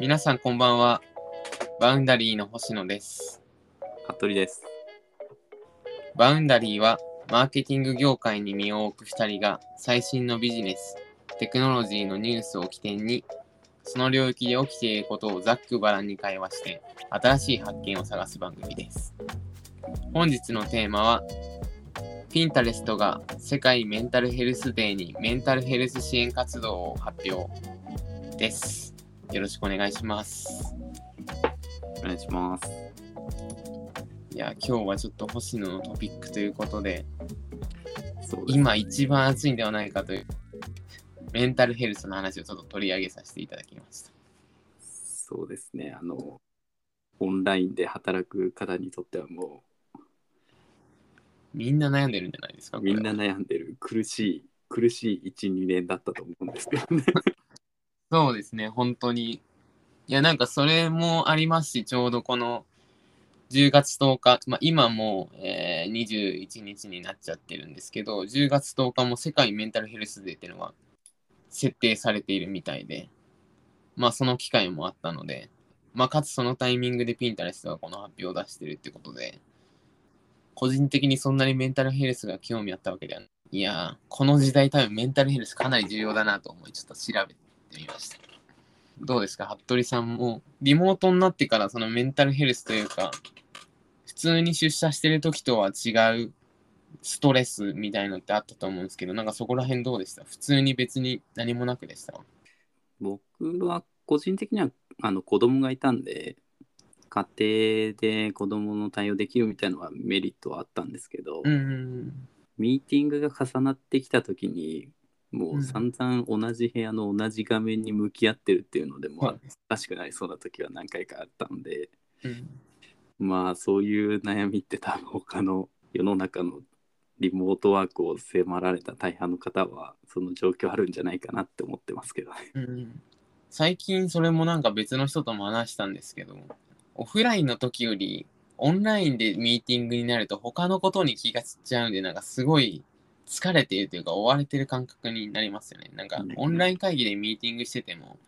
皆さんこんばんは。バウンダリーの星野です。服部です。バウンダリーはマーケティング業界に身を置く2人が最新のビジネス、テクノロジーのニュースを起点に、その領域で起きていることをざっくばらんに会話して、新しい発見を探す番組です。本日のテーマは、ピンタレストが世界メンタルヘルスデーにメンタルヘルス支援活動を発表です。よろしくお願いします。お願いします。いや、今日はちょっと星野のトピックということで、です今一番熱いんではないかという、メンタルヘルスの話をちょっと取り上げさせていただきました。そうですね。あの、オンラインで働く方にとってはもみんな悩んでるんじゃないですかう、みんな悩んでる苦しい、苦しい1、2年だったと思うんですけどね。そうですね、本当に。いや、なんかそれもありますし、ちょうどこの10月10日、まあ、今もう、えー21日になっちゃってるんですけど、10月10日も世界メンタルヘルスデーっていうのが設定されているみたいで、まあその機会もあったので、まあかつそのタイミングでピンタレストがこの発表を出してるってことで、個人的にそんなにメンタルヘルスが興味あったわけではない。いやー、この時代多分メンタルヘルスかなり重要だなと思い、ちょっと調べてみました。どうですか？服部さんも、リモートになってからそのメンタルヘルスというか、普通に出社してる時とは違うストレスみたいのってあったと思うんですけど、なんかそこら辺どうでした？普通に別に何もなくでした？僕は個人的にはあの子供がいたんで、家庭で子供の対応できるみたいなのはメリットはあったんですけど、うんうん。ミーティングが重なってきた時に、もう散々同じ部屋の同じ画面に向き合ってるっていうのでも、はい。難しくなりそうな時は何回かあったので、うん。まあそういう悩みって多分他の世の中のリモートワークを迫られた大半の方はその状況あるんじゃないかなって思ってますけどね。うん、最近それもなんか別の人とも話したんですけど、オフラインの時よりオンラインでミーティングになると他のことに気が散っちゃうんで、なんかすごい疲れているというか追われてる感覚になりますよね。なんかうんオンライン会議でミーティングしてても、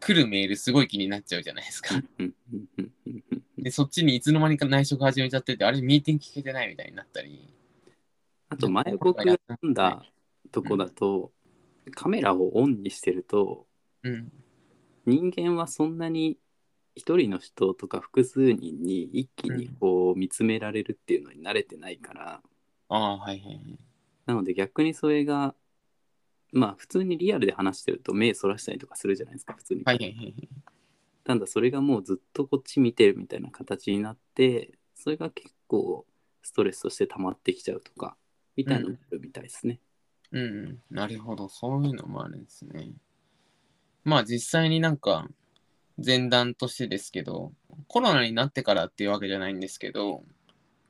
来るメールすごい気になっちゃうじゃないですか。うんうんうんうんうんで、そっちにいつの間にか内職始めちゃってて、あれミーティング聞けてないみたいになったり。あと前僕が読んだとこだと、カメラをオンにしてるとうん。人間はそんなに一人の人とか複数人に一気にこう見つめられるっていうのに慣れてないから、ああ、はいはいはい。なので逆にそれがまあ普通にリアルで話してると目そらしたりとかするじゃないですか普通に。はいはいはいはい。ただそれがもうずっとこっち見てるみたいな形になってそれが結構ストレスとして溜まってきちゃうとかみたいなのもあるみたいですね。うんうん、なるほど、そういうのもあるんですね。まあ実際になんか前段としてですけど、コロナになってからっていうわけじゃないんですけど、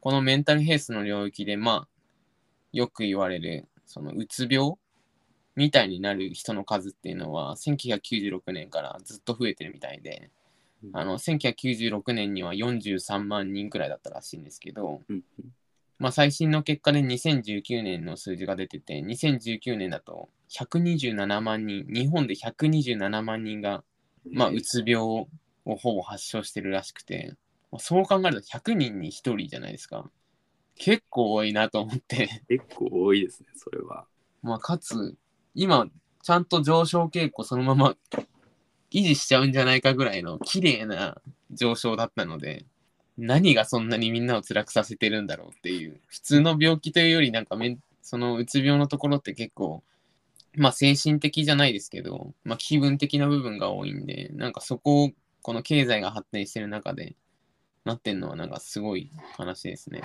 このメンタルヘルスの領域で、まあ、よく言われる、そのうつ病みたいになる人の数っていうのは、1996年からずっと増えてるみたいで、あの、1996年には43万人くらいだったらしいんですけど、うんまあ、最新の結果で2019年の数字が出てて、2019年だと127万人、日本で127万人が、まあ、うつ病をほぼ発症してるらしくて、まあそう考えると100人に1人じゃないですか。結構多いなと思って、結構多いですねそれは。まあ、かつ、今、ちゃんと上昇傾向そのまま維持しちゃうんじゃないかぐらいの綺麗な上昇だったので、何がそんなにみんなを辛くさせてるんだろうっていう、普通の病気というより、なんかめん、そのうつ病のところって結構、まあ精神的じゃないですけど、まあ気分的な部分が多いんで、なんかそこを、この経済が発展してる中で、なってんのはなんかすごい話ですね。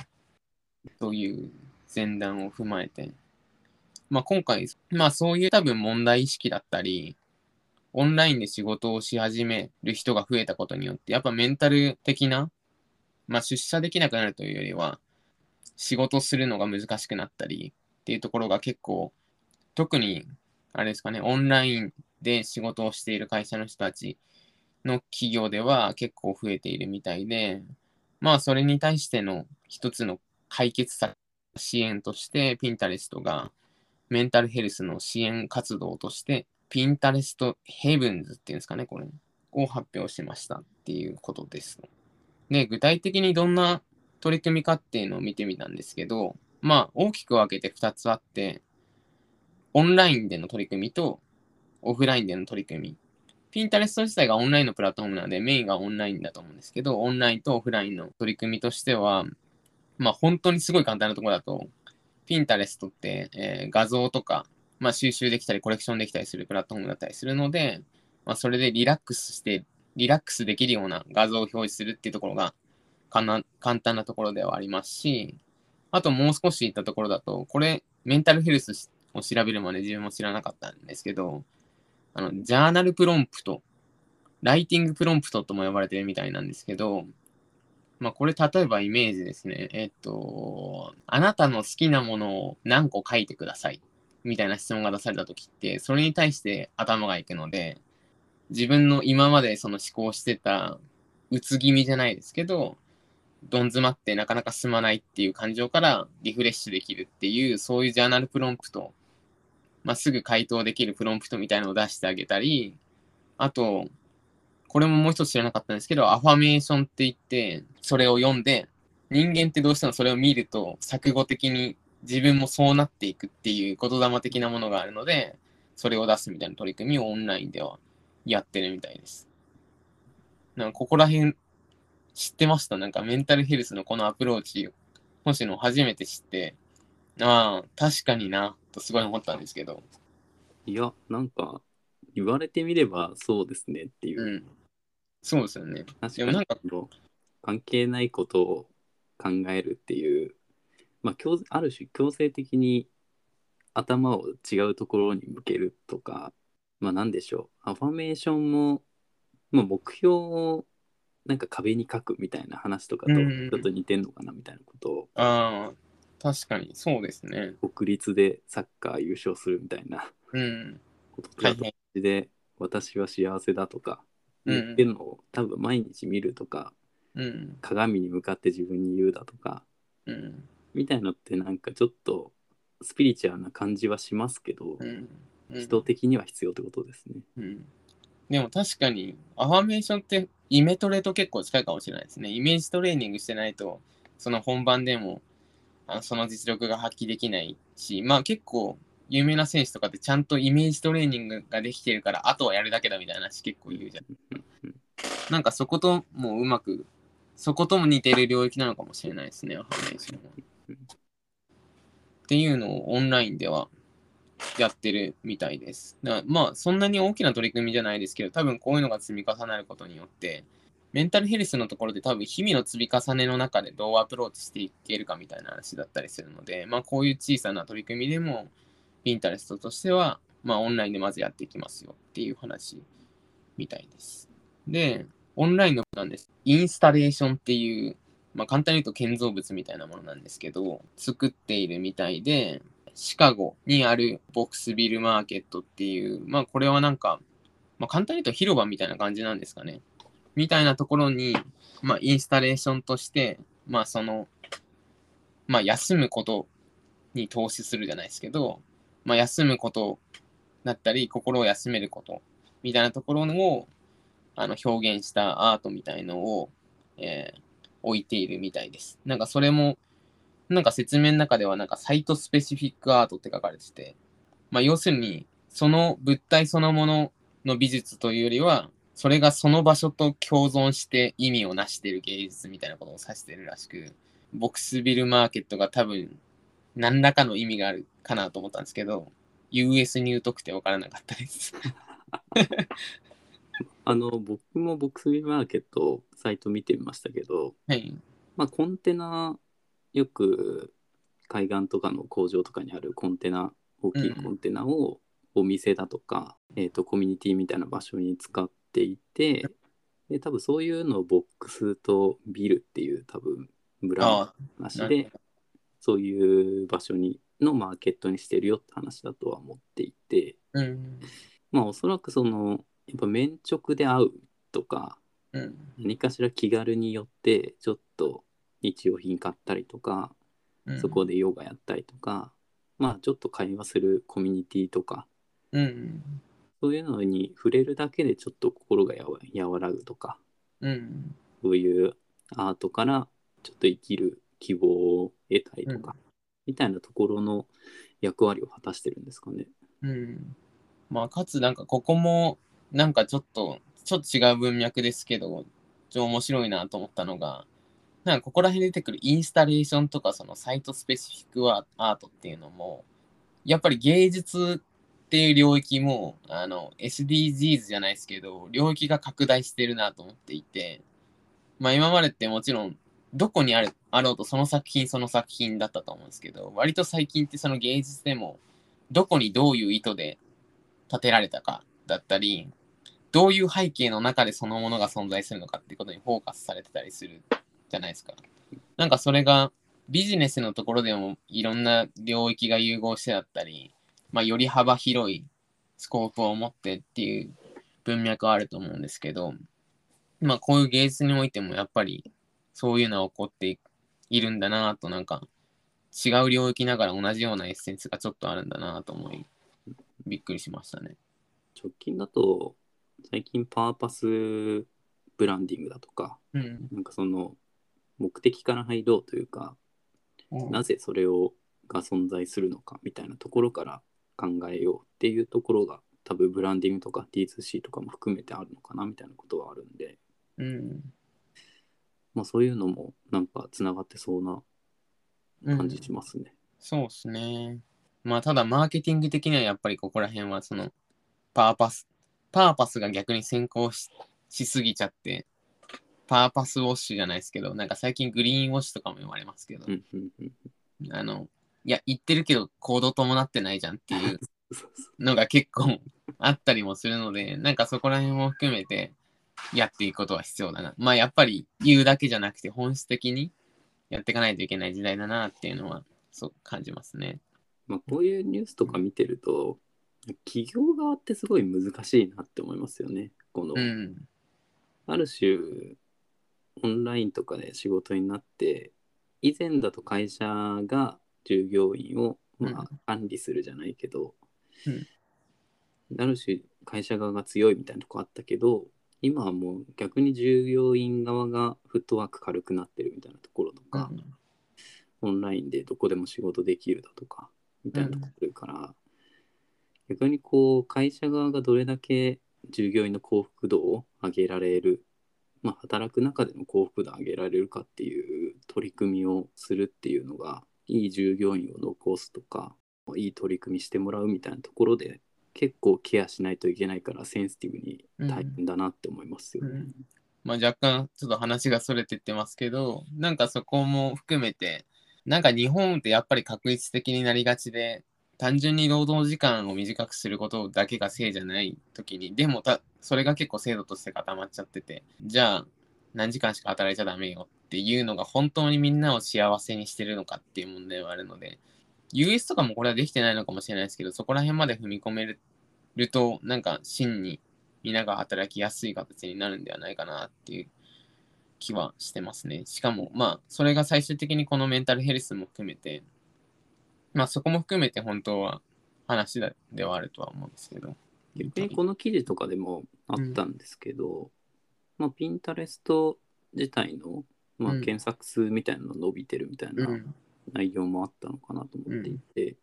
という前段を踏まえて、まあ、今回、まあ、そういう多分問題意識だったり、オンラインで仕事をし始める人が増えたことによって、やっぱメンタル的な、まあ、出社できなくなるというよりは、仕事するのが難しくなったりっていうところが結構、特に、あれですかね、オンラインで仕事をしている会社の人たちの企業では結構増えているみたいで、まあ、それに対しての一つの解決策、支援として、ピンタレストが、メンタルヘルスの支援活動として、ピンタレストヘブンズっていうんですかね、これ。を発表しましたっていうことです。で、具体的にどんな取り組みかっていうのを見てみたんですけど、まあ、大きく分けて2つあって、オンラインでの取り組みとオフラインでの取り組み。ピンタレスト自体がオンラインのプラットフォームなので、メインがオンラインだと思うんですけど、オンラインとオフラインの取り組みとしては、まあ、本当にすごい簡単なところだと、ピンタレストって、えー画像とか、まあ、収集できたり、コレクションできたりするプラットフォームだったりするので、まあ、それでリラックスして、リラックスできるような画像を表示するっていうところがかな簡単なところではありますし、あともう少し言ったところだと、これ、メンタルヘルスを調べるまで自分も知らなかったんですけど、あの、 journal prompt、 writing prompt とも呼ばれてるみたいなんですけど、まあこれ例えばイメージですね。えっと、あなたの好きなものを何個書いてください？みたいな質問が出されたときって、それに対して頭がいくので、自分の今までその思考してた、うつ気味じゃないですけど、どん詰まってなかなか進まないっていう感情からリフレッシュできるっていう、そういうジャーナルプロンプト、まあ、すぐ回答できるプロンプトみたいなのを出してあげたり、あと、これももう一つ知らなかったんですけど、アファメーションって言って、それを読んで、人間ってどうしてもそれを見ると、錯誤的に自分もそうなっていくっていう言霊的なものがあるので、それを出すみたいな取り組みをオンラインではやってるみたいです。なんかここら辺知ってました？なんかメンタルヘルスのこのアプローチ、星野初めて知って、ああ、確かにな、とすごい思ったんですけど、いや、なんか、言われてみればそうですねっていう。うん。そうですよね。確でもなんか関係ないことを考えるっていう、まあ、強ある種強制的に頭を違うところに向けるとか、まあ何でしょう、アファメーションも、まあ、目標をなんか壁に書くみたいな話とかとちょっと似てんのかなみたいなことを、ああ、確かに、そうですね。国立でサッカー優勝するみたいなうん。こととかと同じで、私は幸せだとか言ってるのを多分毎日見るとか、うん。鏡に向かって自分に言うだとかうん。みたいのってなんかちょっとスピリチュアルな感じはしますけど、うん。うん人的には必要ってことですね。うん。でも確かに、アファメーションってイメトレと結構近いかもしれないですね。イメージトレーニングしてないと、その本番でも、あその実力が発揮できないし、まあ結構、有名な選手とかってちゃんとイメージトレーニングができてるから、あとはやるだけだみたいな話結構言うじゃん。なんかそこともうまく、そことも似てる領域なのかもしれないですね、アファメーション。っていうのをオンラインではやってるみたいです。だまあ、そんなに大きな取り組みじゃないですけど、多分こういうのが積み重なることによって、メンタルヘルスのところで多分日々の積み重ねの中でどうアプローチしていけるかみたいな話だったりするので、まあこういう小さな取り組みでも、ピンタレストとしては、まあオンラインでまずやっていきますよっていう話みたいです。で、オンラインのなんです。インスタレーションっていう、まあ簡単に言うと建造物みたいなものなんですけど、作っているみたいで、シカゴにあるボックスビルマーケットっていう、まあこれはなんか、まあ簡単に言うと広場みたいな感じなんですかね。みたいなところに、まあインスタレーションとして、まあその、まあ休むことに投資するじゃないですけど、まあ休むことだったり、心を休めることみたいなところをあの表現したアートみたいのを、えー置いているみたいです。なんかそれも、なんか説明の中ではなんかサイトスペシフィックアートって書かれてて、まあ要するにその物体そのものの美術というよりは、それがその場所と共存して意味を成している芸術みたいなことを指してるらしく、ボックスビルマーケットが多分何らかの意味があるかなと思ったんですけど、US に疎くて分からなかったです。あの僕もボックスビルマーケットサイト見てみましたけど、はい。まあ、コンテナよく海岸とかの工場とかにあるコンテナ大きいコンテナをお店だとか、えー、とコミュニティみたいな場所に使っていてで多分そういうのをボックスとビルっていう多分村の話でそういう場所にのマーケットにしてるよって話だとは思っていてうん。まあおそらくそのぱ面直で会うとかうん。何かしら気軽によってちょっと日用品買ったりとか、うんそこでヨガやったりとかまあちょっと会話するコミュニティとかうん。そういうのに触れるだけでちょっと心がやわ和らぐとか、うん。そういうアートからちょっと生きる希望を得たりとか、みたいなところの役割を果たしてるんですかね。うん。まあ、かつなんかここも、なんかちょっと、ちょっと違う文脈ですけど、ちょっと面白いなと思ったのが、なんかここら辺出てくるインスタレーションとかそのサイトスペシフィックアアートっていうのも、やっぱり芸術っていう領域も、あの、SDGs じゃないですけど、領域が拡大してるなと思っていて、まあ今までってもちろん、どこにあるあろうとその作品その作品だったと思うんですけど、割と最近ってその芸術でも、どこにどういう意図で建てられたかだったり、どういう背景の中でそのものが存在するのかってことにフォーカスされてたりするじゃないですか。なんかそれがビジネスのところでもいろんな領域が融合してだったり、まあ、より幅広いスコープを持ってっていう文脈はあると思うんですけど、まあこういう芸術においてもやっぱりそういうのは起こっているんだなとなんか違う領域ながら同じようなエッセンスがちょっとあるんだなと思いびっくりしましたね。直近だと、最近パーパスブランディングだとか、うん。なんかその目的から入ろうというか、なぜそれをが存在するのかみたいなところから考えようっていうところが多分ブランディングとか D2C とかも含めてあるのかなみたいなことはあるんで、うん。まあ、そういうのもなんかつながってそうなうん感じしますね。そうですね。まあ、ただ、マーケティング的にはやっぱりここら辺は、その、パーパス、パーパスが逆に先行ししすぎちゃって、パーパスウォッシュじゃないですけど、なんか最近グリーンウォッシュとかも言われますけど、あの、いや、言ってるけど、行動伴ってないじゃんっていう のが結構あったりもするので、なんかそこら辺も含めてやっていくことは必要だな。まあやっぱり言うだけじゃなくて本質的にやっていかないといけない時代だなっていうのはそう感じますね。まあ、こういうニュースとか見てると企業側ってすごい難しいなって思いますよね。この、うん。ある種オンラインとかで仕事になって以前だと会社が従業員を、まあうん管理するじゃないけど、うんある種会社側が強いみたいなとこあったけど今はもう逆に従業員側がフットワーク軽くなってるみたいなところとか、オンラインでどこでも仕事できるだとかみたいなところから、逆にこう会社側がどれだけ従業員の幸福度を上げられる、まあ、働く中での幸福度を上げられるかっていう取り組みをするっていうのがいい従業員を残すとかいい取り組みしてもらうみたいなところで結構ケアしないといけないからセンシティブに大変だなって思いますよね。うんまあ若干ちょっと話がそれてってますけど、なんかそこも含めて、なんか日本ってやっぱり確率的になりがちで、単純に労働時間を短くすることだけがせいじゃない時に、でもたそれが結構制度として固まっちゃってて、じゃあ何時間しか働いちゃダメよっていうのが本当にみんなを幸せにしてるのかっていう問題はあるので、US とかもこれはできてないのかもしれないですけど、そこら辺まで踏み込めると、なんか真にみんなが働きやすい形になるんではないかなっていう気はしてますね。しかも、まあ、それが最終的にこのメンタルヘルスも含めて、まあそこも含めて本当は話だではあるとは思うんですけど。逆にこの記事とかでもあったんですけど、まあ、ピンタレスト自体の、まあ、うん検索数みたいなの伸びてるみたいなうん。内容もあったのかなと思っていて、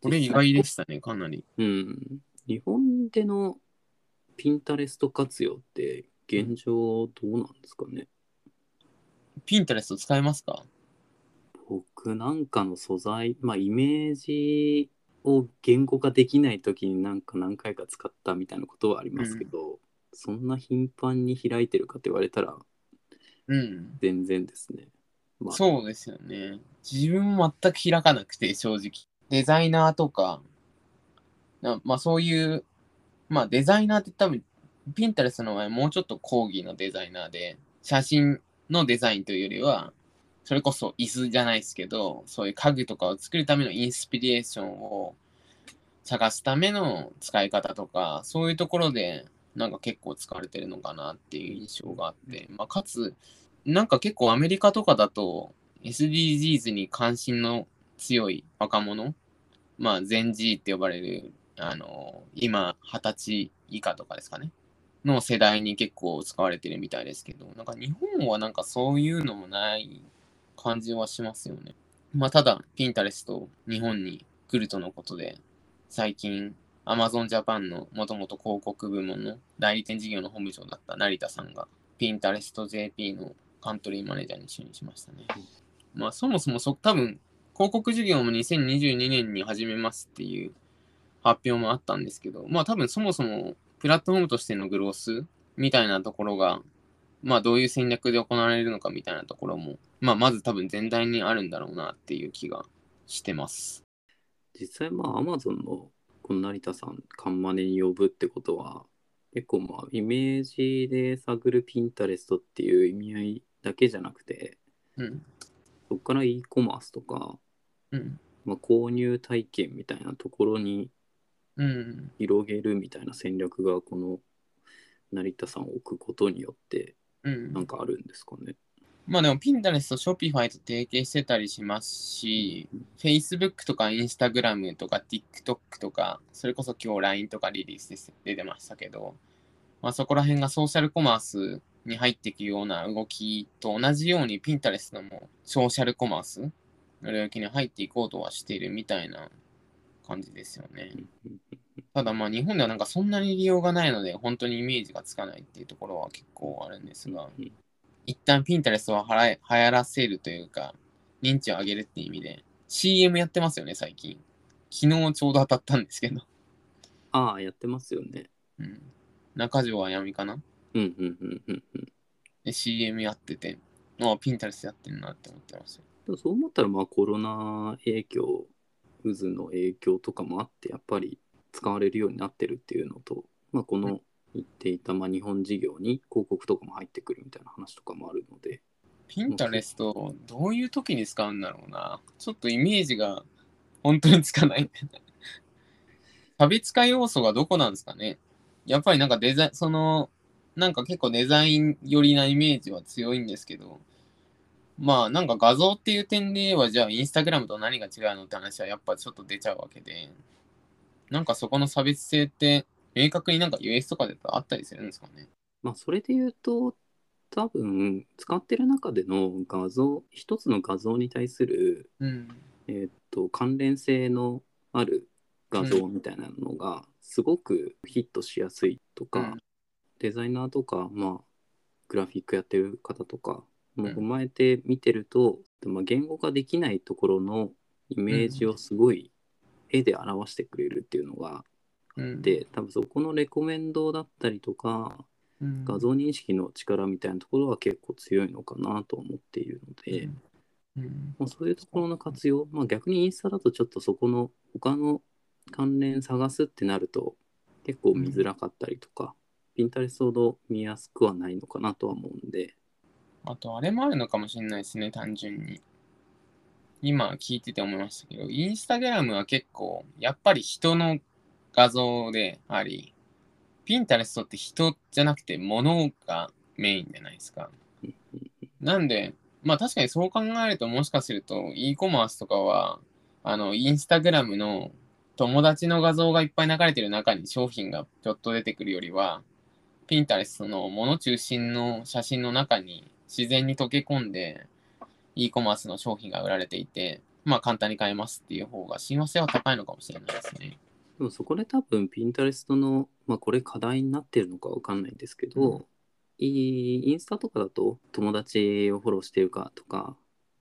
これ意外でしたね、かなり。うん、日本でのピンタレスト活用って現状どうなんですかね、ピンタレスト使えますか？僕なんかの素材、まあ、イメージを言語化できない時になんか何回か使ったみたいなことはありますけど、そんな頻繁に開いてるかって言われたらうん。全然ですね。まあ、そうですよね。自分も全く開かなくて、正直。デザイナーとか、なまあそういう、まあデザイナーって多分、ピンタレストの前もうちょっと講義のデザイナーで、写真のデザインというよりは、それこそ椅子じゃないですけど、そういう家具とかを作るためのインスピレーションを探すための使い方とか、そういうところで、なんか結構使われてるのかなっていう印象があって、まあ、かつ、なんか結構アメリカとかだと SDGs に関心の強い若者、まあ、ゼン G って呼ばれるあの、今、二十歳以下とかですかね。の世代に結構使われてるみたいですけど、なんか日本はなんかそういうのもない感じはしますよね。まあ、ただ、ピンタレスト日本に来るとのことで、最近、Amazon Japan のもともと広告部門の代理店事業の本部長だった成田さんが、ピンタレスト JP のカントリーマネージャーに就任しましたね。まあ、そもそもそ、多分、広告事業も2022年に始めますっていう発表もあったんですけど、まあ多分そもそもプラットフォームとしてのグロースみたいなところが、まあどういう戦略で行われるのかみたいなところも、まあまず多分全体にあるんだろうなっていう気がしてます。実際まあ Amazon のこの成田さん、カンマネに呼ぶってことは、結構まあイメージで探るピンタレストっていう意味合いだけじゃなくて、うん。そこから e コマースとか、うん。まあ、購入体験みたいなところにうん。広げるみたいな戦略がこの成田さんを置くことによってうん。なんかあるんですかね。まあでも、ピンタレスト、ショピファイと提携してたりしますし、Facebook とか Instagram とか TikTok とか、それこそ今日 LINE とかリリースです出てましたけど、まあそこら辺がソーシャルコマースに入っていくような動きと同じように、ピンタレストもソーシャルコマースの領域に入っていこうとはしているみたいな感じですよね。ただまあ日本ではなんかそんなに利用がないので、本当にイメージがつかないっていうところは結構あるんですが、うん一旦ピンタレストをはらえ流行らせるというか、認知を上げるっていう意味で、CM やってますよね、最近。昨日ちょうど当たったんですけど。ああ、やってますよね。うん。中条あやみかな？うんうんうんうんうん。で ?CM やってて、あピンタレストやってんなって思ってますよ。でもそう思ったらまあコロナ影響、渦の影響とかもあって、やっぱり使われるようになってるっていうのと、まあ、この言っていたまあ日本事業に広告とかも入ってくるみたいな話とかもあるので、ピンタレスト、どういう時に使うんだろうな。ちょっとイメージが本当につかない。差別化要素がどこなんですかね。やっぱりなんかデザイン、その、なんか結構デザイン寄りなイメージは強いんですけど、まあなんか画像っていう点で言えば、じゃあインスタグラムと何が違うのって話はやっぱちょっと出ちゃうわけで、なんかそこの差別性って明確になんか US とかであったりするんですかね？まあ、それで言うと、多分使ってる中での画像、一つの画像に対する、うん。えーっと関連性のある画像みたいなのがすごくヒットしやすいとか、うんデザイナーとか、まあ、グラフィックやってる方とかもうん踏まえて見てると、まあ、言語化できないところのイメージをすごい絵で表してくれるっていうのがうん、で多分そこのレコメンドだったりとかうん。画像認識の力みたいなところは結構強いのかなと思っているので、うん。まあ、そういうところの活用、まあ、逆にインスタだとちょっとそこの他の関連探すってなると結構見づらかったりとか、ピンタレストほど見やすくはないのかなとは思うんで、あと、あれもあるのかもしれないですね、単純に。今聞いてて思いましたけど、インスタグラムは結構、やっぱり人の画像であり、ピンタレストって人じゃなくて物がメインじゃないですか。なんで、まあ確かにそう考えると、もしかすると、e コマースとかは、あの、インスタグラムの友達の画像がいっぱい流れてる中に商品がちょっと出てくるよりは、ピンタレストの物中心の写真の中に自然に溶け込んで、e コマースの商品が売られていて、まあ簡単に買えますっていう方が親和性は高いのかもしれないですね。でもそこで多分ピンタレストの、まあ、これ課題になってるのかわかんないんですけど、うんいインスタとかだと友達をフォローしてるかとか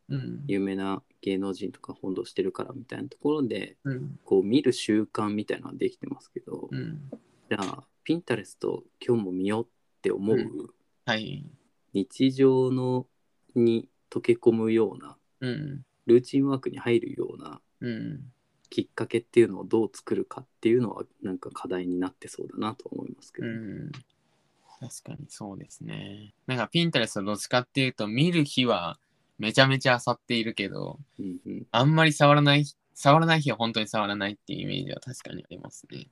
うん。有名な芸能人とかフォローしてるからみたいなところでうん。こう見る習慣みたいなのはできてますけど、うん。じゃあピンタレスト今日も見ようって思う、うんはい。日常のに溶け込むようなうん。ルーチンワークに入るようなうん。きっかけっていうのをどう作るかっていうのはなんか課題になってそうだなと思いますけど、うん。確かにそうですね。なんか Pinterest どっちかっていうと、見る日はめちゃめちゃ漁っているけど、うんうんあんまり触らない、触らない日は本当に触らないっていうイメージは確かにありますね。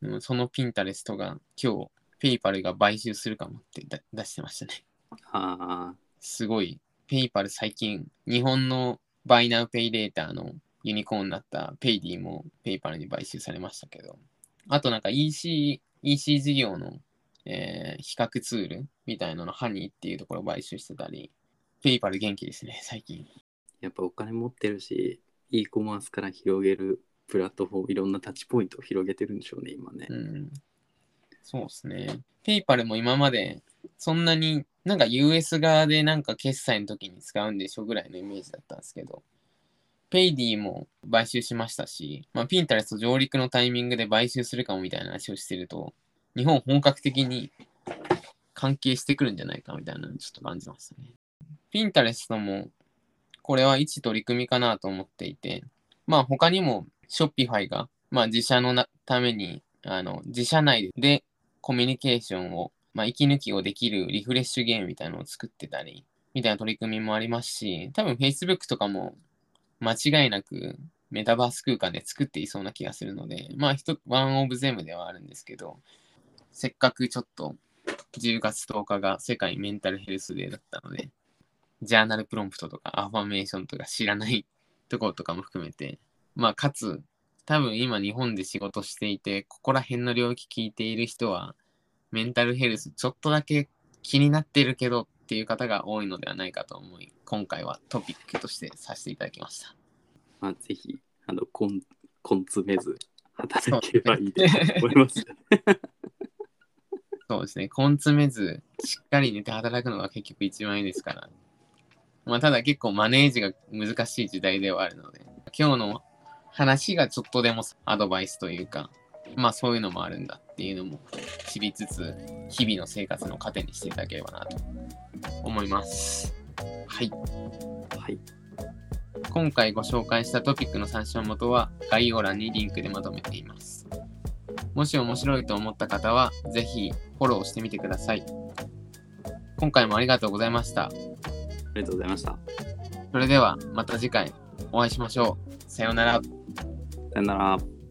でもその Pinterest が今日、 PayPal が買収するかもってだ出してましたね。あすごい、 PayPal 最近、日本の Buy Now Pay Later のユニコーンになった Paidy も PayPal に買収されましたけど、あとなんか EC、EC 事業の、えー比較ツールみたいなのハニーっていうところを買収してたり、ペイパル元気ですね、最近。やっぱお金持ってるし e コマースから広げるプラットフォームいろんなタッチポイントを広げてるんでしょうね今ね、うん。そうですね。ペイパルも今までそんなになんか US 側でなんか決済の時に使うんでしょぐらいのイメージだったんですけど、Paidy も買収しましたし、まあ、 Pinterest 上陸のタイミングで買収するかもみたいな話をしてると、日本本格的に関係してくるんじゃないかみたいなのちょっと感じましたね。 Pinterest もこれは一取り組みかなと思っていて、まあ他にも Shopify が、まあ自社のために、あの、自社内でコミュニケーションを、まあ息抜きをできるリフレッシュゲームみたいなのを作ってたり、みたいな取り組みもありますし、多分 Facebook とかも間違いなくメタバース空間で作っていそうな気がするので、まあ、ワンオブゼムではあるんですけど、せっかくちょっと10月10日が世界メンタルヘルスデーだったので、ジャーナルプロンプトとかアファメーションとか知らないところとかも含めて、まあ、かつ、多分今日本で仕事していて、ここら辺の領域聞いている人は、メンタルヘルスちょっとだけ気になってるけどっていう方が多いのではないかと思い、今回はトピックとしてさせていただきました。まあ、ぜひあの根根詰めず働ければいいと思います。そうですね。根詰めず、しっかり寝て働くのが結局一番いいですから。まあ、ただ結構マネージが難しい時代ではあるので、今日の話がちょっとでもアドバイスというか、まあそういうのもあるんだっていうのも知りつつ、日々の生活の糧にしていただければなと思います。はい。はい。今回ご紹介したトピックの参照元は概要欄にリンクでまとめています。もし面白いと思った方は、ぜひフォローしてみてください。今回もありがとうございました。ありがとうございました。それではまた次回お会いしましょう。さようなら。さよなら。